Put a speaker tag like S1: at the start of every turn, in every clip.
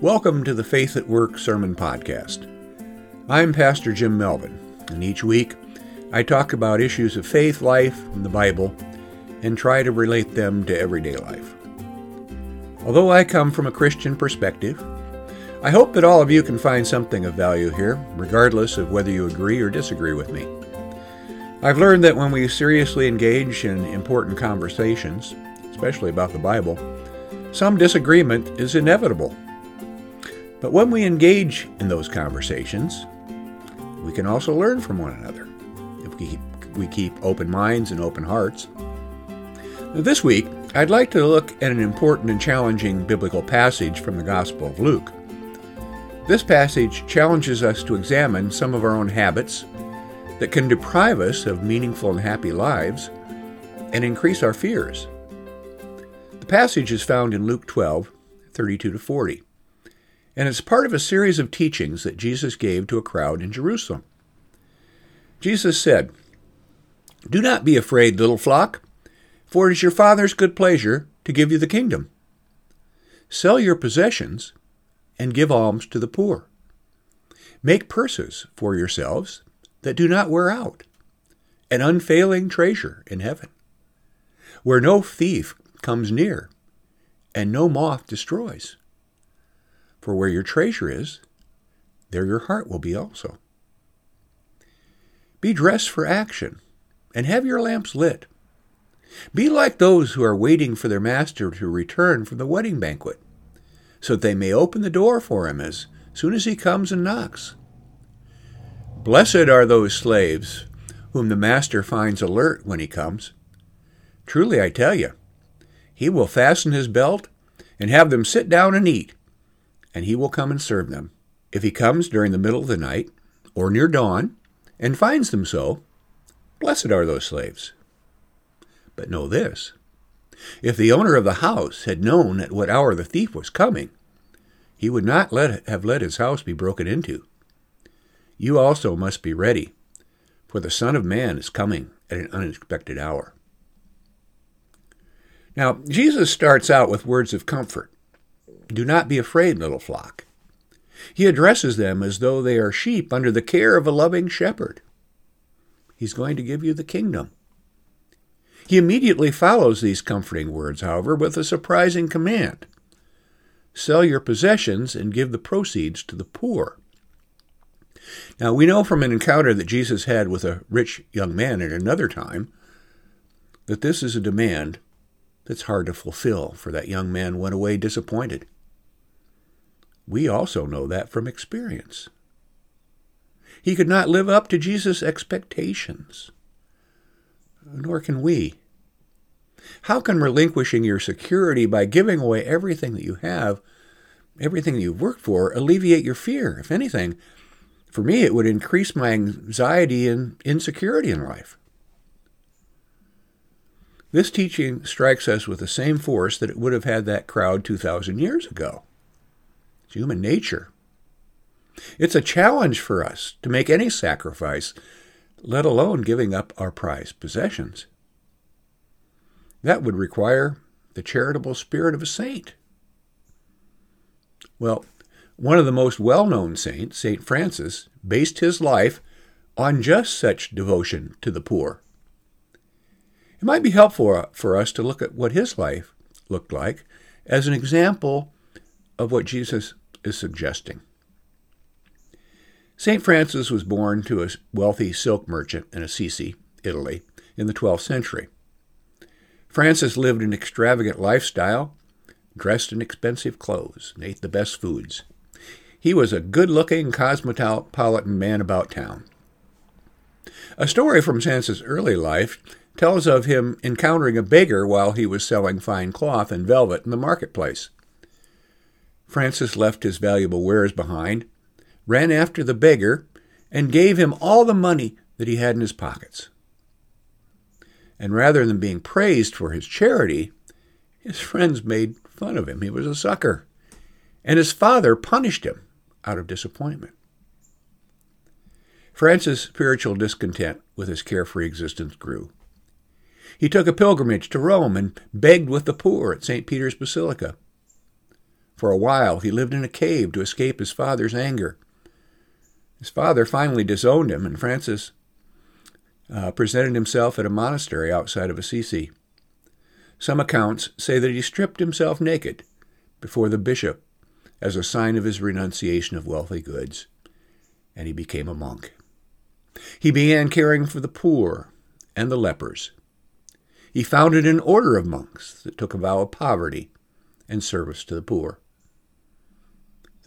S1: Welcome to the Faith at Work Sermon Podcast. I'm Pastor Jim Melvin, and each week I talk about issues of faith, life, and the Bible, and try to relate them to everyday life. Although I come from a Christian perspective, I hope that all of you can find something of value here, regardless of whether you agree or disagree with me. I've learned that when we seriously engage in important conversations, especially about the Bible, some disagreement is inevitable but when we engage in those conversations, we can also learn from one another if we keep, we keep open minds and open hearts. This week, I'd like to look at an important and challenging biblical passage from the Gospel of Luke. This passage challenges us to examine some of our own habits that can deprive us of meaningful and happy lives and increase our fears. The passage is found in Luke 12, 32 to 40 and it's part of a series of teachings that Jesus gave to a crowd in Jerusalem. Jesus said, Do not be afraid, little flock, for it is your Father's good pleasure to give you the kingdom. Sell your possessions and give alms to the poor. Make purses for yourselves that do not wear out, an unfailing treasure in heaven, where no thief comes near and no moth destroys. For where your treasure is, there your heart will be also. Be dressed for action, and have your lamps lit. Be like those who are waiting for their master to return from the wedding banquet, so that they may open the door for him as soon as he comes and knocks. Blessed are those slaves whom the master finds alert when he comes. Truly I tell you, he will fasten his belt and have them sit down and eat and he will come and serve them. If he comes during the middle of the night or near dawn and finds them so, blessed are those slaves. But know this if the owner of the house had known at what hour the thief was coming, he would not let, have let his house be broken into. You also must be ready, for the Son of Man is coming at an unexpected hour. Now, Jesus starts out with words of comfort. Do not be afraid, little flock. He addresses them as though they are sheep under the care of a loving shepherd. He's going to give you the kingdom. He immediately follows these comforting words, however, with a surprising command Sell your possessions and give the proceeds to the poor. Now, we know from an encounter that Jesus had with a rich young man at another time that this is a demand that's hard to fulfill, for that young man went away disappointed. We also know that from experience. He could not live up to Jesus' expectations, nor can we. How can relinquishing your security by giving away everything that you have, everything that you've worked for, alleviate your fear? If anything, for me, it would increase my anxiety and insecurity in life. This teaching strikes us with the same force that it would have had that crowd 2,000 years ago. It's human nature. It's a challenge for us to make any sacrifice, let alone giving up our prized possessions. That would require the charitable spirit of a saint. Well, one of the most well known saints, St. Francis, based his life on just such devotion to the poor. It might be helpful for us to look at what his life looked like as an example of what Jesus is suggesting. St. Francis was born to a wealthy silk merchant in Assisi, Italy, in the 12th century. Francis lived an extravagant lifestyle, dressed in expensive clothes, and ate the best foods. He was a good looking, cosmopolitan man about town. A story from Francis' early life tells of him encountering a beggar while he was selling fine cloth and velvet in the marketplace. Francis left his valuable wares behind, ran after the beggar, and gave him all the money that he had in his pockets. And rather than being praised for his charity, his friends made fun of him. He was a sucker. And his father punished him out of disappointment. Francis' spiritual discontent with his carefree existence grew. He took a pilgrimage to Rome and begged with the poor at St. Peter's Basilica. For a while, he lived in a cave to escape his father's anger. His father finally disowned him, and Francis uh, presented himself at a monastery outside of Assisi. Some accounts say that he stripped himself naked before the bishop as a sign of his renunciation of wealthy goods, and he became a monk. He began caring for the poor and the lepers. He founded an order of monks that took a vow of poverty and service to the poor.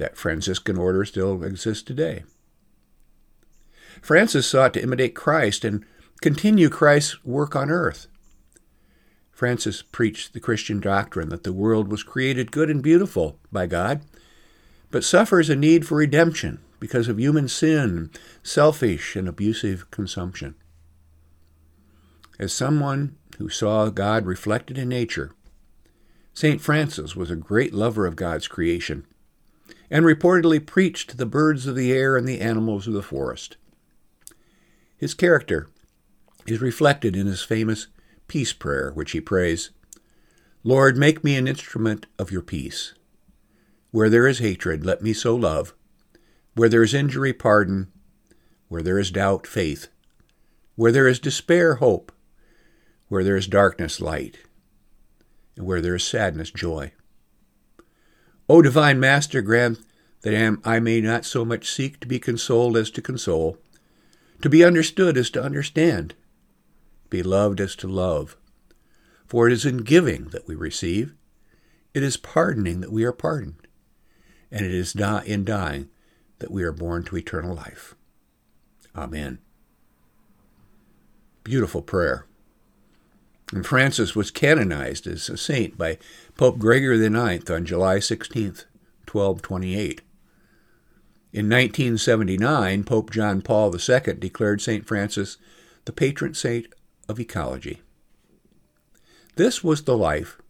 S1: That Franciscan order still exists today. Francis sought to imitate Christ and continue Christ's work on earth. Francis preached the Christian doctrine that the world was created good and beautiful by God, but suffers a need for redemption because of human sin, selfish and abusive consumption. As someone who saw God reflected in nature, St. Francis was a great lover of God's creation and reportedly preached to the birds of the air and the animals of the forest. His character is reflected in his famous peace prayer, which he prays Lord, make me an instrument of your peace. Where there is hatred, let me sow love. Where there is injury, pardon. Where there is doubt, faith. Where there is despair, hope. Where there is darkness, light. And where there is sadness, joy. O divine Master, grant that I may not so much seek to be consoled as to console to be understood is to understand, be loved as to love. For it is in giving that we receive, it is pardoning that we are pardoned, and it is not in dying that we are born to eternal life. Amen. Beautiful prayer. And Francis was canonized as a saint by Pope Gregory IX on July 16, 1228. In 1979, Pope John Paul II declared St. Francis the patron saint of ecology. This was the life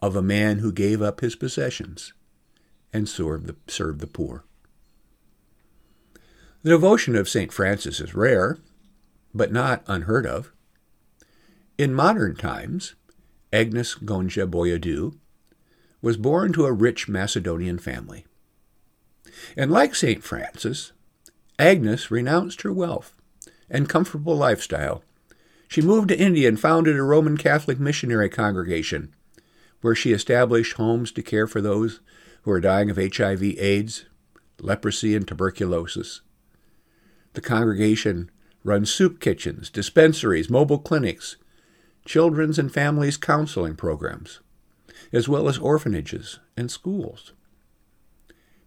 S1: of a man who gave up his possessions and served the, served the poor. The devotion of St. Francis is rare, but not unheard of. In modern times, Agnes Gonxha Bojaxhiu was born to a rich Macedonian family. And like St. Francis, Agnes renounced her wealth and comfortable lifestyle. She moved to India and founded a Roman Catholic missionary congregation, where she established homes to care for those who are dying of HIV, AIDS, leprosy, and tuberculosis. The congregation runs soup kitchens, dispensaries, mobile clinics, children's and families counseling programs, as well as orphanages and schools.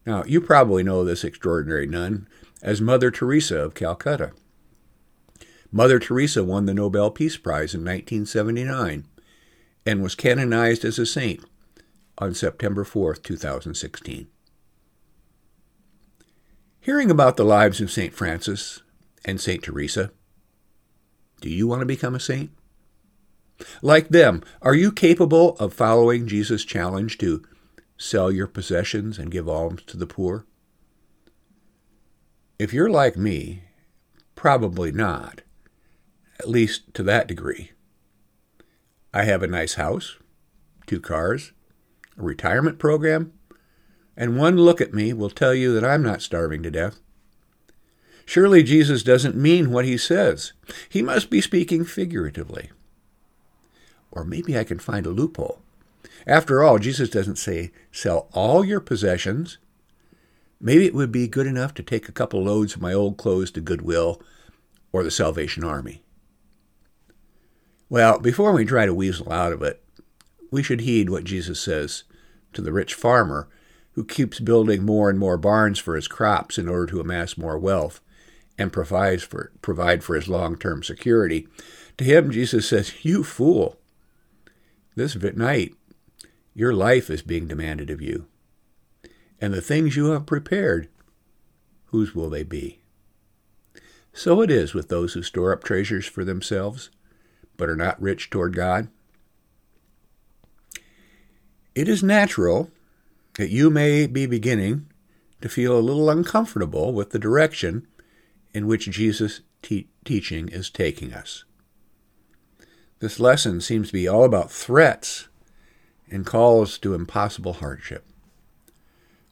S1: Now, you probably know this extraordinary nun as Mother Teresa of Calcutta. Mother Teresa won the Nobel Peace Prize in 1979 and was canonized as a saint on September 4, 2016. Hearing about the lives of St. Francis and St. Teresa, do you want to become a saint? Like them, are you capable of following Jesus' challenge to sell your possessions and give alms to the poor? If you're like me, probably not, at least to that degree. I have a nice house, two cars, a retirement program, and one look at me will tell you that I'm not starving to death. Surely Jesus doesn't mean what he says. He must be speaking figuratively. Or maybe I can find a loophole. After all, Jesus doesn't say, sell all your possessions. Maybe it would be good enough to take a couple loads of my old clothes to Goodwill or the Salvation Army. Well, before we try to weasel out of it, we should heed what Jesus says to the rich farmer who keeps building more and more barns for his crops in order to amass more wealth and provides for, provide for his long term security. To him, Jesus says, You fool! This night your life is being demanded of you. And the things you have prepared, whose will they be? So it is with those who store up treasures for themselves, but are not rich toward God. It is natural that you may be beginning to feel a little uncomfortable with the direction in which Jesus' te- teaching is taking us. This lesson seems to be all about threats and calls to impossible hardship.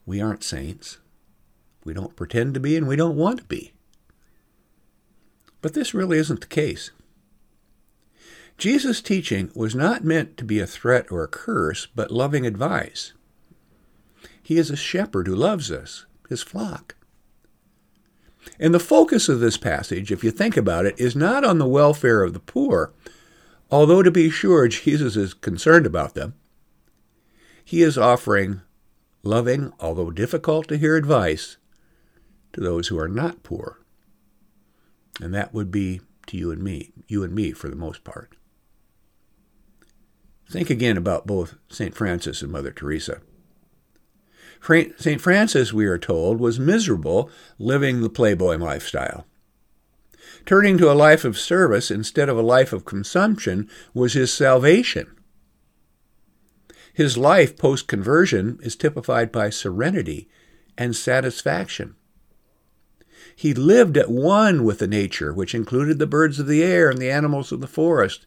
S1: We aren't saints. We don't pretend to be, and we don't want to be. But this really isn't the case. Jesus' teaching was not meant to be a threat or a curse, but loving advice. He is a shepherd who loves us, his flock. And the focus of this passage, if you think about it, is not on the welfare of the poor, although to be sure Jesus is concerned about them. He is offering loving, although difficult to hear advice to those who are not poor. And that would be to you and me, you and me for the most part. Think again about both St. Francis and Mother Teresa. St. Francis, we are told, was miserable living the playboy lifestyle. Turning to a life of service instead of a life of consumption was his salvation. His life post conversion is typified by serenity and satisfaction. He lived at one with the nature, which included the birds of the air and the animals of the forest,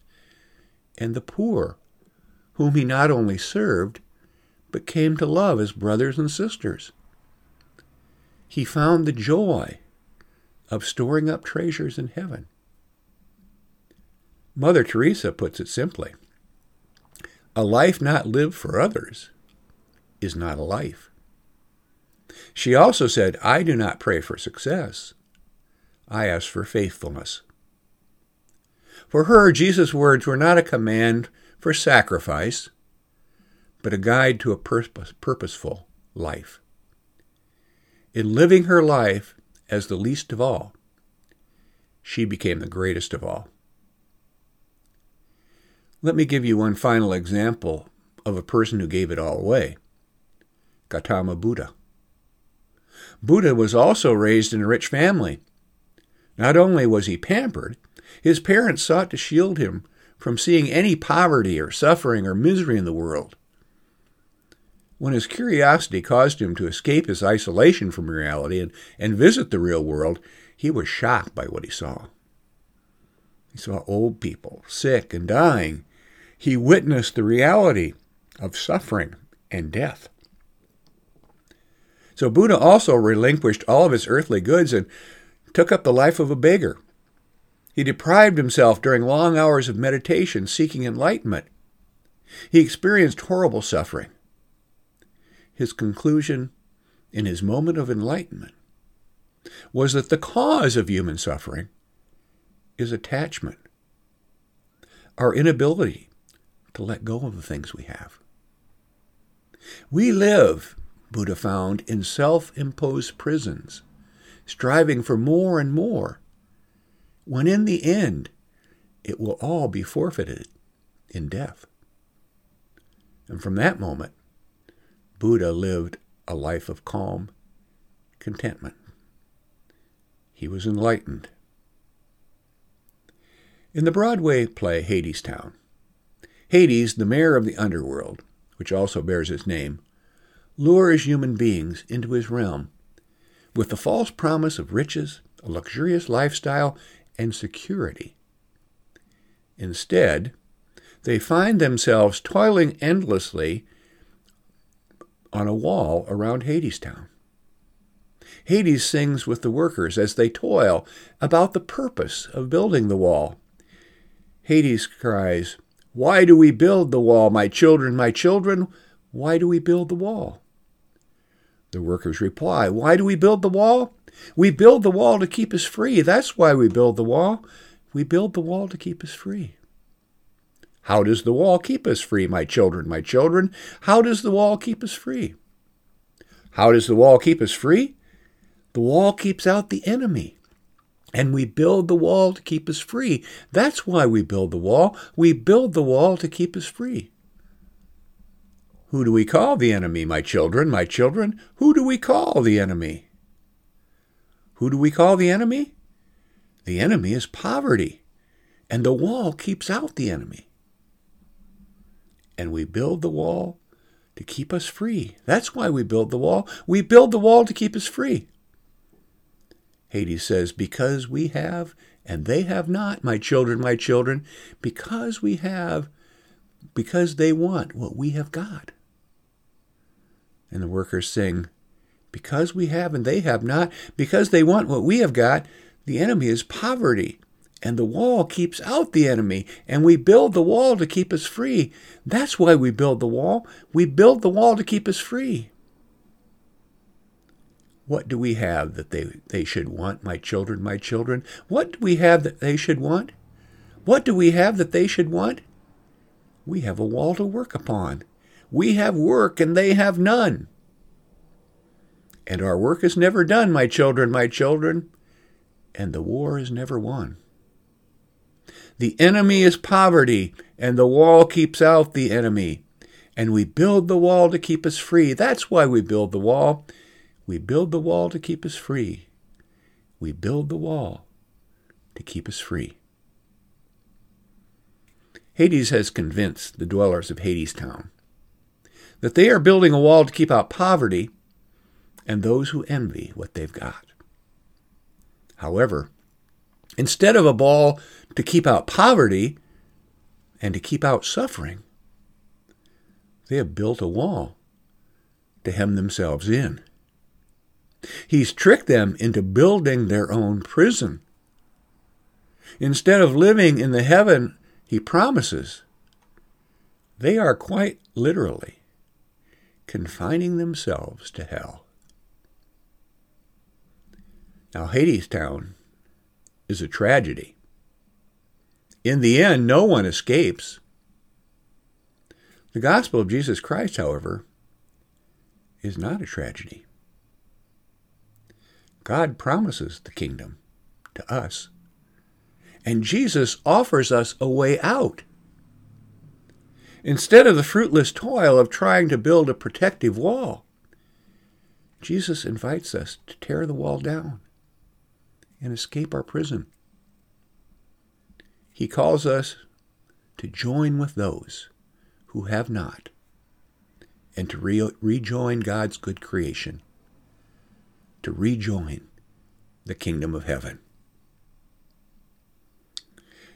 S1: and the poor, whom he not only served, but came to love as brothers and sisters. He found the joy of storing up treasures in heaven. Mother Teresa puts it simply a life not lived for others is not a life. She also said, I do not pray for success. I ask for faithfulness. For her, Jesus' words were not a command for sacrifice, but a guide to a purpose, purposeful life. In living her life as the least of all, she became the greatest of all. Let me give you one final example of a person who gave it all away Gautama Buddha. Buddha was also raised in a rich family. Not only was he pampered, his parents sought to shield him from seeing any poverty or suffering or misery in the world. When his curiosity caused him to escape his isolation from reality and, and visit the real world, he was shocked by what he saw. He saw old people, sick and dying. He witnessed the reality of suffering and death. So Buddha also relinquished all of his earthly goods and took up the life of a beggar. He deprived himself during long hours of meditation seeking enlightenment. He experienced horrible suffering his conclusion in his moment of enlightenment was that the cause of human suffering is attachment, our inability to let go of the things we have. We live, Buddha found, in self imposed prisons, striving for more and more, when in the end it will all be forfeited in death. And from that moment, Buddha lived a life of calm contentment. He was enlightened. In the Broadway play Hadestown, Hades, the mayor of the underworld, which also bears his name, lures human beings into his realm with the false promise of riches, a luxurious lifestyle, and security. Instead, they find themselves toiling endlessly on a wall around Hadestown. Hades sings with the workers as they toil about the purpose of building the wall. Hades cries, Why do we build the wall, my children, my children? Why do we build the wall? The workers reply, Why do we build the wall? We build the wall to keep us free. That's why we build the wall. We build the wall to keep us free. How does the wall keep us free, my children, my children? How does the wall keep us free? How does the wall keep us free? The wall keeps out the enemy. And we build the wall to keep us free. That's why we build the wall. We build the wall to keep us free. Who do we call the enemy, my children, my children? Who do we call the enemy? Who do we call the enemy? The enemy is poverty, and the wall keeps out the enemy and we build the wall to keep us free. That's why we build the wall. We build the wall to keep us free. Hades says, Because we have, and they have not, my children, my children, because we have, because they want what we have got. And the workers sing, Because we have and they have not, because they want what we have got, the enemy is poverty. And the wall keeps out the enemy, and we build the wall to keep us free. That's why we build the wall. We build the wall to keep us free. What do we have that they, they should want, my children, my children? What do we have that they should want? What do we have that they should want? We have a wall to work upon. We have work and they have none. And our work is never done, my children, my children, and the war is never won. The enemy is poverty, and the wall keeps out the enemy. And we build the wall to keep us free. That's why we build the wall. We build the wall to keep us free. We build the wall to keep us free. Hades has convinced the dwellers of Hadestown that they are building a wall to keep out poverty and those who envy what they've got. However, instead of a wall to keep out poverty and to keep out suffering, they have built a wall to hem themselves in. He's tricked them into building their own prison. Instead of living in the heaven he promises, they are quite literally confining themselves to hell. Now, Hadestown is a tragedy. In the end, no one escapes. The gospel of Jesus Christ, however, is not a tragedy. God promises the kingdom to us. And Jesus offers us a way out. Instead of the fruitless toil of trying to build a protective wall, Jesus invites us to tear the wall down and escape our prison. He calls us to join with those who have not and to re- rejoin God's good creation to rejoin the kingdom of heaven.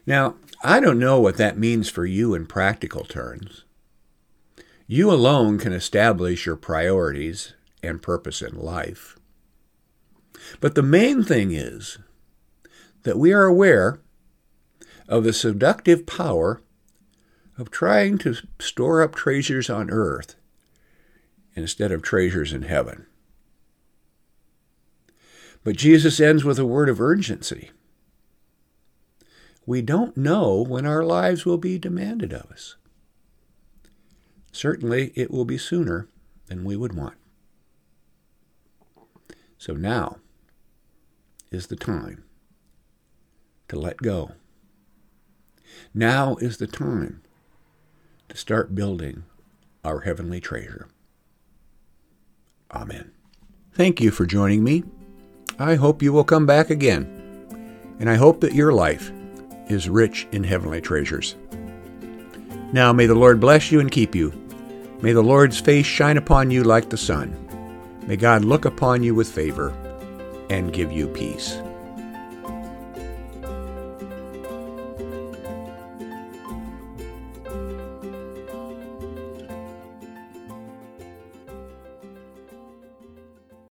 S1: Now, I don't know what that means for you in practical terms. You alone can establish your priorities and purpose in life. But the main thing is that we are aware of the seductive power of trying to store up treasures on earth instead of treasures in heaven. But Jesus ends with a word of urgency. We don't know when our lives will be demanded of us. Certainly, it will be sooner than we would want. So now is the time to let go. Now is the time to start building our heavenly treasure. Amen. Thank you for joining me I hope you will come back again, and I hope that your life is rich in heavenly treasures. Now may the Lord bless you and keep you. May the Lord's face shine upon you like the sun. May God look upon you with favor and give you peace.